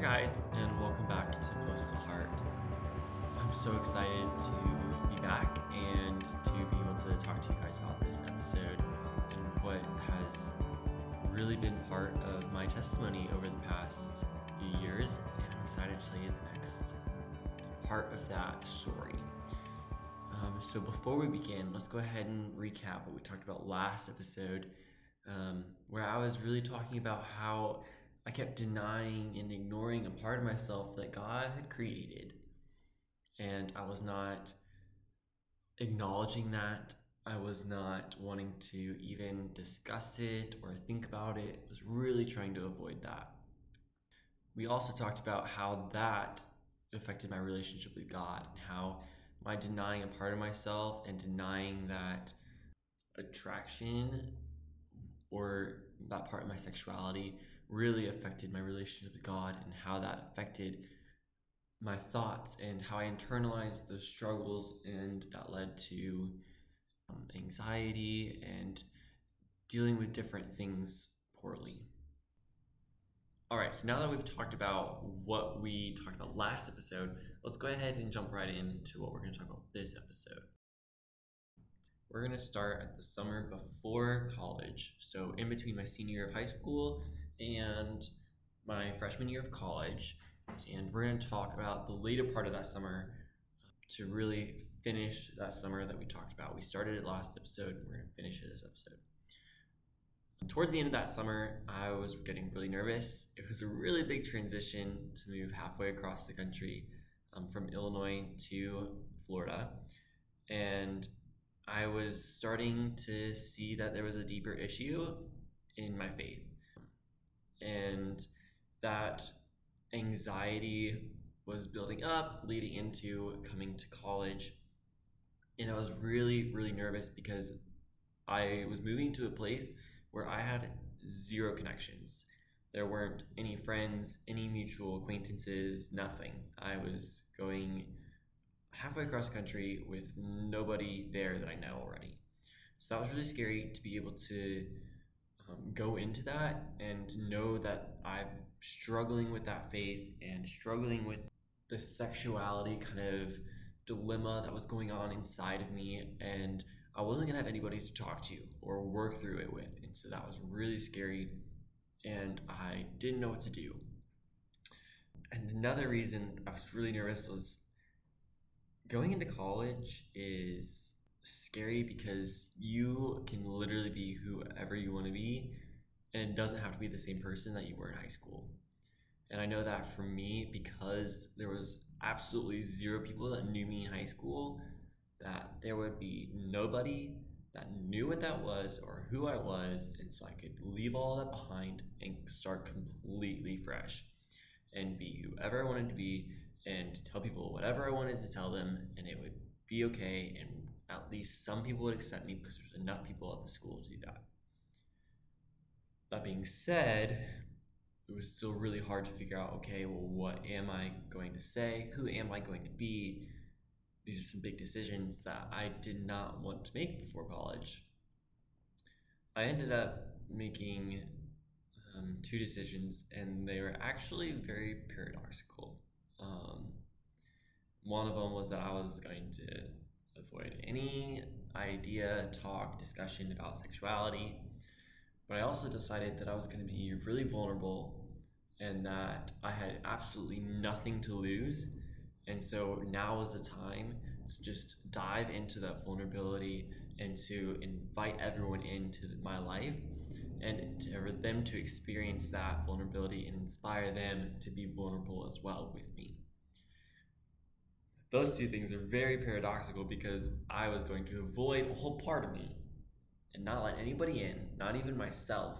Hi, guys, and welcome back to Close to Heart. I'm so excited to be back and to be able to talk to you guys about this episode and what has really been part of my testimony over the past few years. And I'm excited to tell you the next part of that story. Um, so, before we begin, let's go ahead and recap what we talked about last episode, um, where I was really talking about how I kept denying and ignoring a part of myself that God had created. And I was not acknowledging that. I was not wanting to even discuss it or think about it. I was really trying to avoid that. We also talked about how that affected my relationship with God and how my denying a part of myself and denying that attraction or that part of my sexuality really affected my relationship with God and how that affected my thoughts and how I internalized those struggles, and that led to um, anxiety and dealing with different things poorly. All right, so now that we've talked about what we talked about last episode, let's go ahead and jump right into what we're going to talk about this episode. We're going to start at the summer before college, so in between my senior year of high school and my freshman year of college. And we're going to talk about the later part of that summer to really finish that summer that we talked about. We started it last episode, and we're going to finish it this episode. Towards the end of that summer, I was getting really nervous. It was a really big transition to move halfway across the country um, from Illinois to Florida. And I was starting to see that there was a deeper issue in my faith and that anxiety was building up leading into coming to college. And i was really really nervous because i was moving to a place where i had zero connections. There weren't any friends any mutual acquaintances nothing. I was going halfway across country with nobody there that i know already. So that was really scary to be able to um, go into that and know that I'm struggling with that faith and struggling with the sexuality kind of dilemma that was going on inside of me and I wasn't gonna have anybody to talk to or work through it with and so that was really scary and I didn't know what to do. And another reason I was really nervous was going into college is scary because you can literally be whoever you want to be and it doesn't have to be the same person that you were in high school. And I know that for me, because there was absolutely zero people that knew me in high school, that there would be nobody that knew what that was or who I was. And so I could leave all that behind and start completely fresh and be whoever I wanted to be and tell people whatever I wanted to tell them, and it would be okay and at least some people would accept me because there's enough people at the school to do that. That being said, it was still really hard to figure out okay, well, what am I going to say? Who am I going to be? These are some big decisions that I did not want to make before college. I ended up making um, two decisions, and they were actually very paradoxical. Um, one of them was that I was going to avoid any idea, talk, discussion about sexuality. But I also decided that I was going to be really vulnerable and that I had absolutely nothing to lose. And so now is the time to just dive into that vulnerability and to invite everyone into my life and for them to experience that vulnerability and inspire them to be vulnerable as well with me those two things are very paradoxical because I was going to avoid a whole part of me and not let anybody in, not even myself.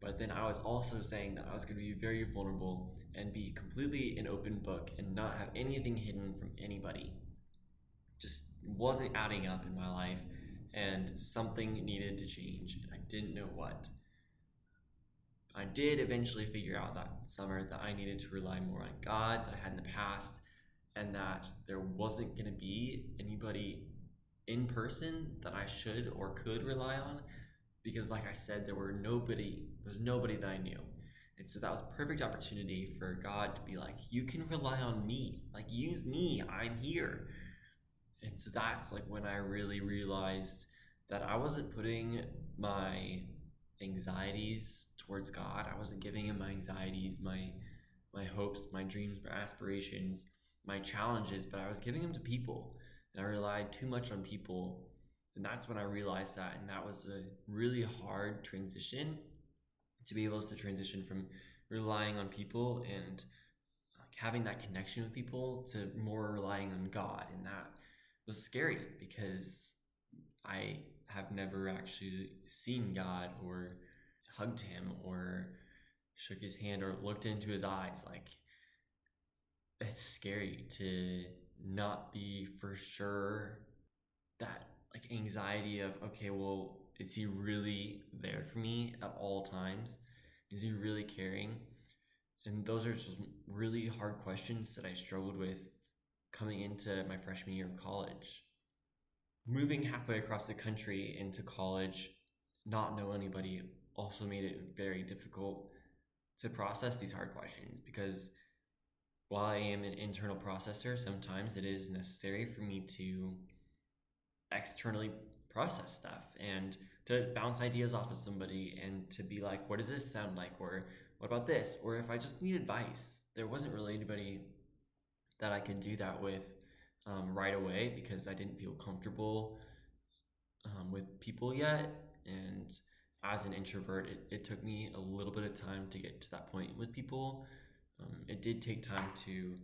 But then I was also saying that I was going to be very vulnerable and be completely an open book and not have anything hidden from anybody. Just wasn't adding up in my life, and something needed to change, and I didn't know what. I did eventually figure out that summer that I needed to rely more on God than I had in the past and that there wasn't going to be anybody in person that I should or could rely on because like I said there were nobody there was nobody that I knew. And so that was perfect opportunity for God to be like, you can rely on me. Like use me. I'm here. And so that's like when I really realized that I wasn't putting my anxieties towards God. I wasn't giving him my anxieties, my my hopes, my dreams, my aspirations, my challenges, but I was giving them to people. And I relied too much on people. And that's when I realized that. And that was a really hard transition to be able to transition from relying on people and like having that connection with people to more relying on God. And that was scary because I have never actually seen God or hugged him or shook his hand or looked into his eyes. Like, it's scary to not be for sure that like anxiety of okay well is he really there for me at all times? Is he really caring? And those are just really hard questions that i struggled with coming into my freshman year of college. Moving halfway across the country into college not know anybody also made it very difficult to process these hard questions because while I am an internal processor, sometimes it is necessary for me to externally process stuff and to bounce ideas off of somebody and to be like, what does this sound like? Or what about this? Or if I just need advice, there wasn't really anybody that I could do that with um, right away because I didn't feel comfortable um, with people yet. And as an introvert, it, it took me a little bit of time to get to that point with people um, it did take time to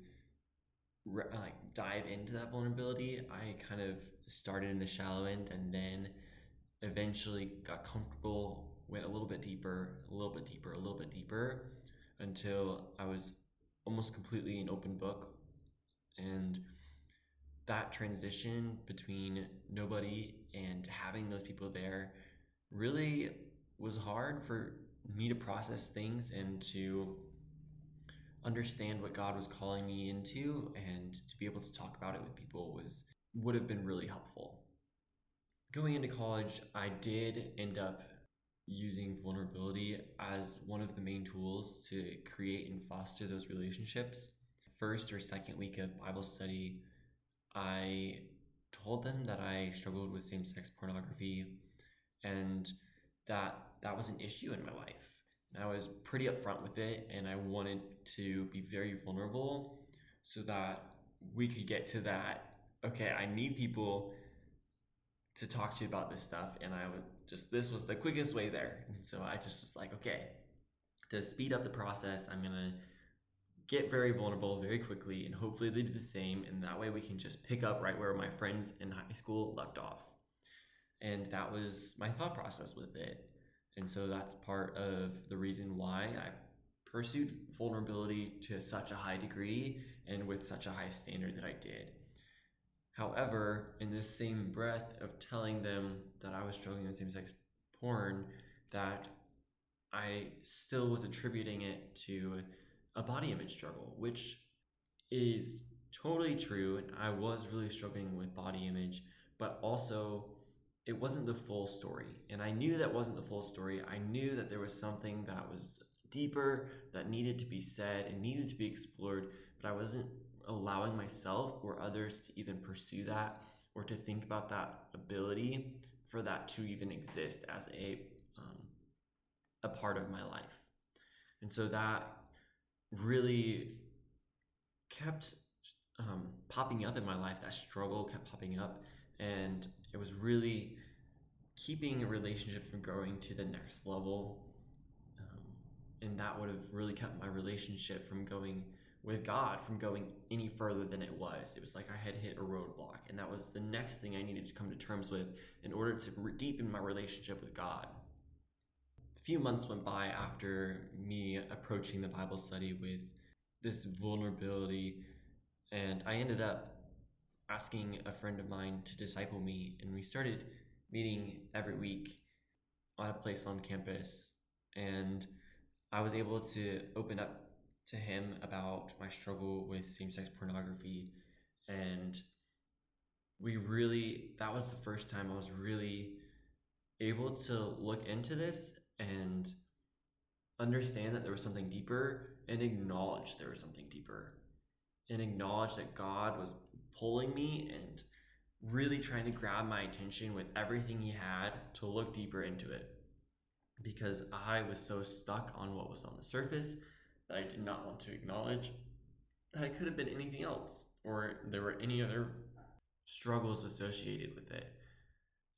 re- like dive into that vulnerability. I kind of started in the shallow end and then eventually got comfortable, went a little bit deeper, a little bit deeper, a little bit deeper until I was almost completely an open book. And that transition between nobody and having those people there really was hard for me to process things and to understand what God was calling me into and to be able to talk about it with people was would have been really helpful. Going into college, I did end up using vulnerability as one of the main tools to create and foster those relationships. First or second week of Bible study, I told them that I struggled with same sex pornography and that that was an issue in my life. I was pretty upfront with it, and I wanted to be very vulnerable so that we could get to that. Okay, I need people to talk to you about this stuff, and I would just this was the quickest way there. So I just was like, okay, to speed up the process, I'm gonna get very vulnerable very quickly, and hopefully they do the same, and that way we can just pick up right where my friends in high school left off. And that was my thought process with it. And so that's part of the reason why I pursued vulnerability to such a high degree and with such a high standard that I did. However, in this same breath of telling them that I was struggling with same sex porn, that I still was attributing it to a body image struggle, which is totally true. And I was really struggling with body image, but also it wasn't the full story. And I knew that wasn't the full story. I knew that there was something that was deeper that needed to be said and needed to be explored, but I wasn't allowing myself or others to even pursue that or to think about that ability for that to even exist as a um, a part of my life. And so that really kept um, popping up in my life. That struggle kept popping up, and it was really keeping a relationship from growing to the next level. Um, and that would have really kept my relationship from going with God from going any further than it was. It was like I had hit a roadblock, and that was the next thing I needed to come to terms with in order to deepen my relationship with God. A few months went by after me approaching the Bible study with this vulnerability, and I ended up asking a friend of mine to disciple me, and we started meeting every week at a place on campus. And I was able to open up to him about my struggle with same sex pornography. And we really, that was the first time I was really able to look into this and understand that there was something deeper and acknowledge there was something deeper and acknowledge that God was pulling me and really trying to grab my attention with everything He had to look deeper into it. Because I was so stuck on what was on the surface that I did not want to acknowledge that it could have been anything else or there were any other struggles associated with it.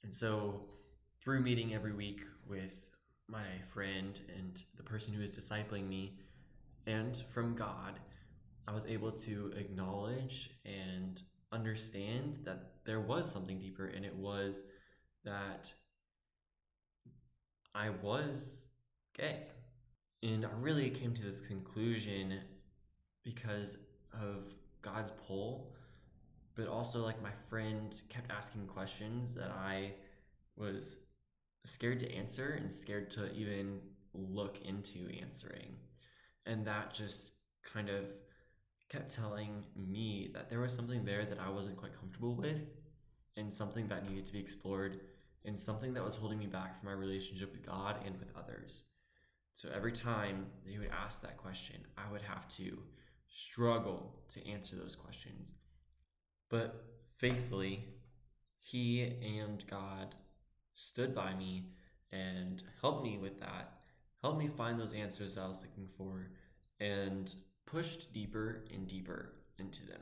And so, through meeting every week with my friend and the person who is discipling me, and from God, I was able to acknowledge and understand that there was something deeper, and it was that I was gay. And I really came to this conclusion because of God's pull, but also like my friend kept asking questions that I was scared to answer and scared to even look into answering. And that just kind of kept telling me that there was something there that I wasn't quite comfortable with and something that needed to be explored and something that was holding me back from my relationship with God and with others. So every time he would ask that question, I would have to struggle to answer those questions. But faithfully, He and God stood by me and helped me with that, helped me find those answers I was looking for, and pushed deeper and deeper into them.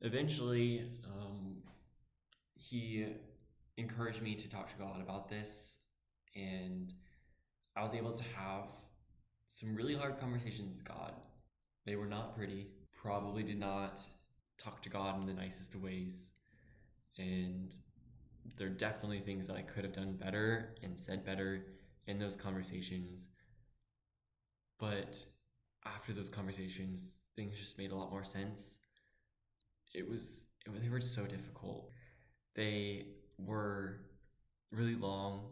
Eventually, um, he encouraged me to talk to God about this, and I was able to have some really hard conversations with God. They were not pretty, probably did not talk to God in the nicest of ways, and there are definitely things that I could have done better and said better in those conversations. But after those conversations, things just made a lot more sense. It was, it, they were so difficult. They were really long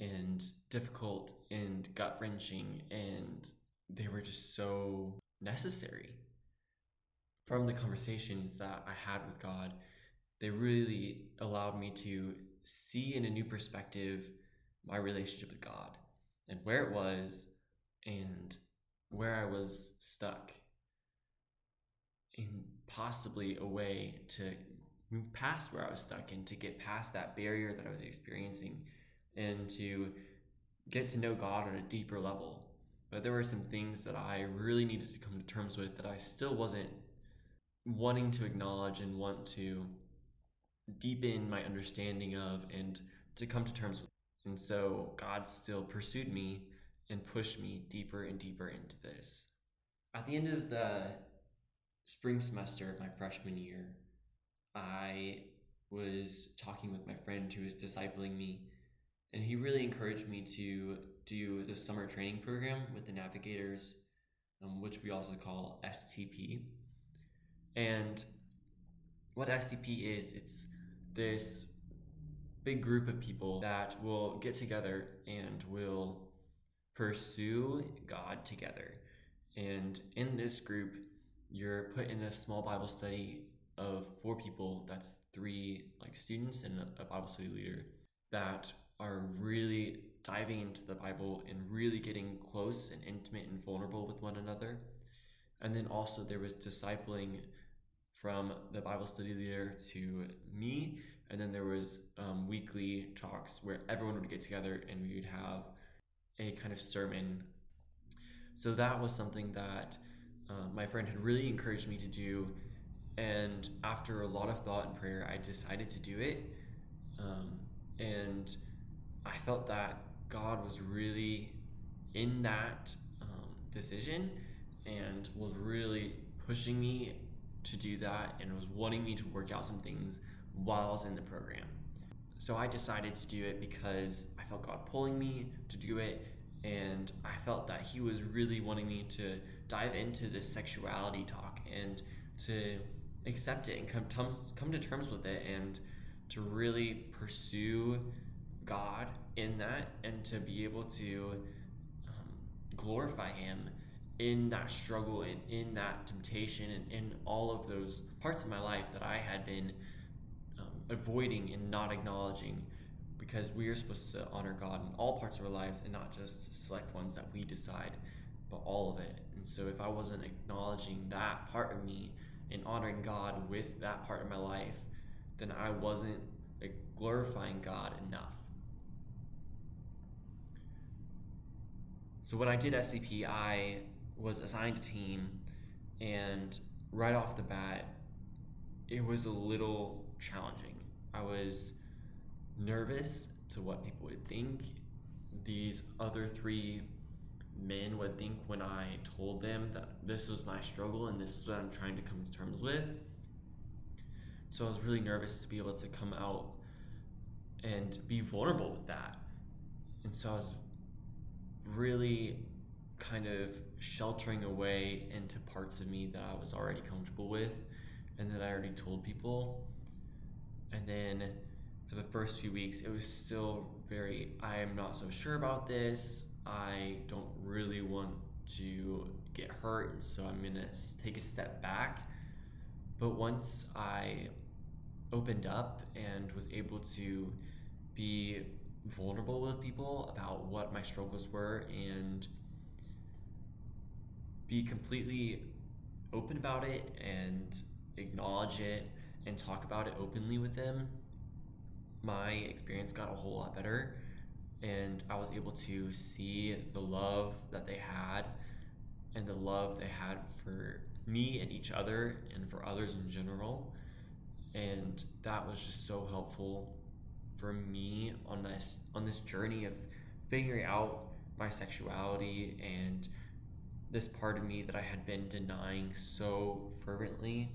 and difficult and gut wrenching, and they were just so necessary. From the conversations that I had with God, they really allowed me to see in a new perspective my relationship with God and where it was and where I was stuck and possibly a way to move past where I was stuck and to get past that barrier that I was experiencing and to get to know God on a deeper level. But there were some things that I really needed to come to terms with that I still wasn't wanting to acknowledge and want to deepen my understanding of and to come to terms with. And so God still pursued me and pushed me deeper and deeper into this. At the end of the spring semester of my freshman year, I was talking with my friend who was discipling me, and he really encouraged me to do the summer training program with the navigators, um, which we also call STP. And what STP is, it's this big group of people that will get together and will pursue God together. And in this group, you're put in a small Bible study of four people that's three like students and a Bible study leader that are really diving into the Bible and really getting close and intimate and vulnerable with one another. And then also there was discipling from the Bible study leader to me. And then there was um, weekly talks where everyone would get together and we would have a kind of sermon. So that was something that uh, my friend had really encouraged me to do. And after a lot of thought and prayer, I decided to do it. Um, and I felt that God was really in that um, decision and was really pushing me to do that and was wanting me to work out some things while I was in the program. So I decided to do it because Felt God pulling me to do it, and I felt that He was really wanting me to dive into this sexuality talk and to accept it and come come to terms with it and to really pursue God in that and to be able to um, glorify Him in that struggle and in that temptation and in all of those parts of my life that I had been um, avoiding and not acknowledging because we are supposed to honor God in all parts of our lives and not just select ones that we decide, but all of it. And so if I wasn't acknowledging that part of me and honoring God with that part of my life, then I wasn't like, glorifying God enough. So when I did STP, I was assigned a team, and right off the bat, it was a little challenging. I was nervous to what people would think. These other three men would think when I told them that this was my struggle and this is what I'm trying to come to terms with. So I was really nervous to be able to come out and be vulnerable with that. And so I was really kind of sheltering away into parts of me that I was already comfortable with and that I already told people. And then for the first few weeks, it was still very, I am not so sure about this. I don't really want to get hurt, so I'm gonna take a step back. But once I opened up and was able to be vulnerable with people about what my struggles were and be completely open about it and acknowledge it and talk about it openly with them, my experience got a whole lot better. And I was able to see the love that they had and the love they had for me and each other and for others in general. And that was just so helpful for me on this on this journey of figuring out my sexuality and this part of me that I had been denying so fervently.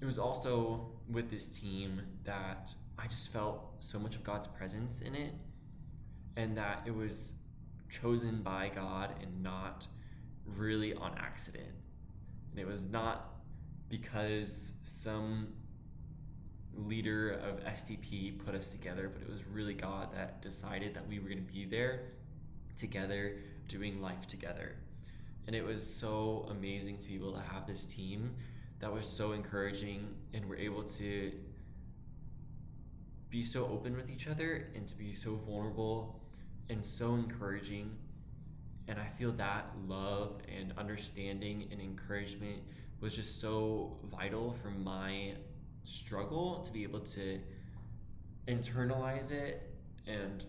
It was also with this team that I just felt so much of God's presence in it, and that it was chosen by God and not really on accident. And it was not because some leader of STP put us together, but it was really God that decided that we were going to be there together, doing life together. And it was so amazing to be able to have this team that was so encouraging and we're able to be so open with each other and to be so vulnerable and so encouraging. And I feel that love and understanding and encouragement was just so vital for my struggle to be able to internalize it and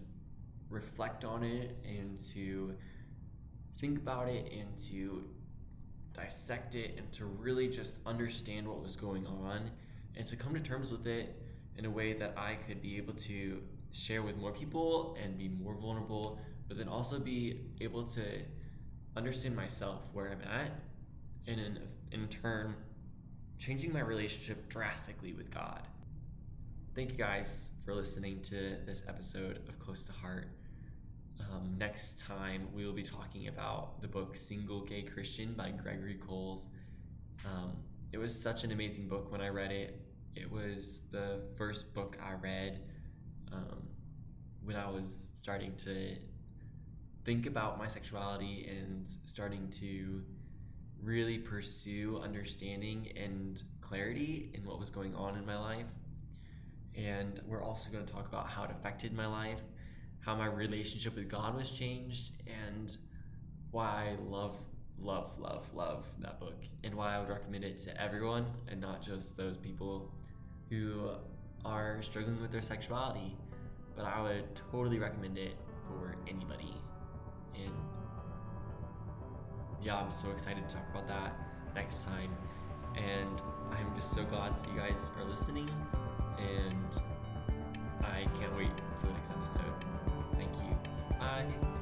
reflect on it and to think about it and to dissect it and to really just understand what was going on and to come to terms with it in a way that I could be able to share with more people and be more vulnerable, but then also be able to understand myself where I'm at and in, in turn changing my relationship drastically with God. Thank you guys for listening to this episode of Close to Heart. Um, next time, we will be talking about the book Single Gay Christian by Gregory Coles. Um, it was such an amazing book when I read it. It was the first book I read um, when I was starting to think about my sexuality and starting to really pursue understanding and clarity in what was going on in my life. And we're also going to talk about how it affected my life, how my relationship with God was changed, and why I love, love, love, love that book, and why I would recommend it to everyone and not just those people who are struggling with their sexuality. But I would totally recommend it for anybody. And yeah, I'm so excited to talk about that next time. And I'm just so glad that you guys are listening. And I can't wait for the next episode. Thank you. Bye.